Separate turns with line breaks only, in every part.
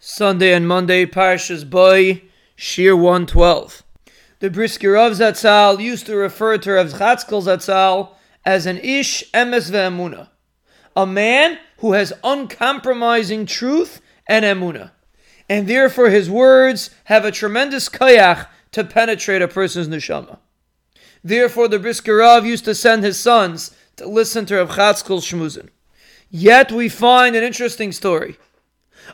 Sunday and Monday, Parshas Bo, Shiur 112. The Brisker Rav Zatzal used to refer to Rav Chatzkel Zatzal as an Ish Emes Ve'emuna, a man who has uncompromising truth and emuna, and therefore his words have a tremendous koach to penetrate a person's neshama. Therefore, the Brisker Rav used to send his sons to listen to Rav Chatzkel's shmuzin. Yet we find an interesting story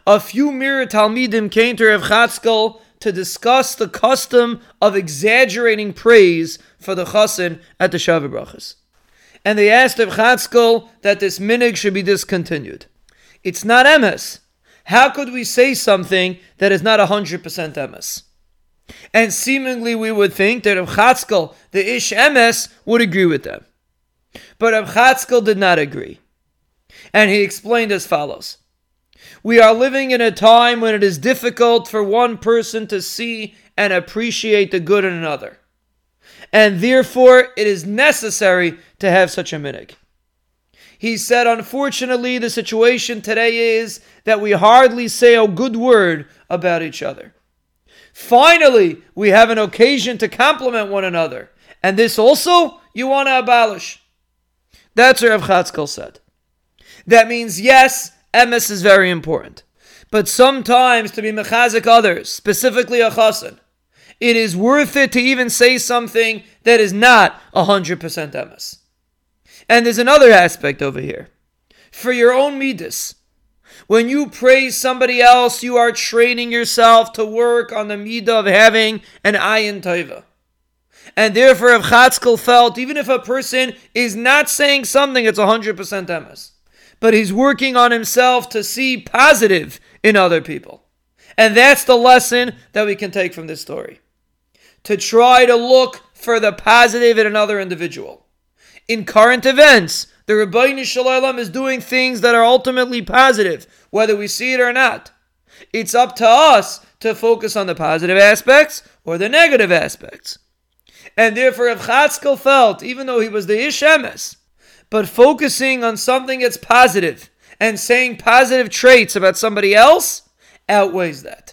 a few Mir Talmidim came to Rav Chatzkel to discuss the custom of exaggerating praise for the chassan at the Sheva Brachas. And they asked Rav Chatzkel that this minhag should be discontinued. It's not emes. How could we say something that is not 100% emes? And seemingly we would think that Rav Chatzkel, the Ish emes, would agree with them. But Rav Chatzkel did not agree. And he explained as follows. We are living in a time when it is difficult for one person to see and appreciate the good in another. And therefore, it is necessary to have such a minhag. He said, unfortunately, the situation today is that we hardly say a good word about each other. Finally, we have an occasion to compliment one another. And this also you want to abolish. That's what Rav Chatzkel said. That means, yes, emes is very important. But sometimes to be mechazik others, specifically a chassan, it is worth it to even say something that is not 100% emes. And there's another aspect over here. For your own midas, when you praise somebody else, you are training yourself to work on the midah of having an ayin tova. And therefore, if Chatzkel felt, even if a person is not saying something, it's 100% emes but he's working on himself to see positive in other people. And that's the lesson that we can take from this story. To try to look for the positive in another individual. In current events, the Rabbi Shalom is doing things that are ultimately positive, whether we see it or not. It's up to us to focus on the positive aspects or the negative aspects. And therefore, if Chatzkel felt, even though he was the Ishemes, but focusing on something that's positive and saying positive traits about somebody else outweighs that.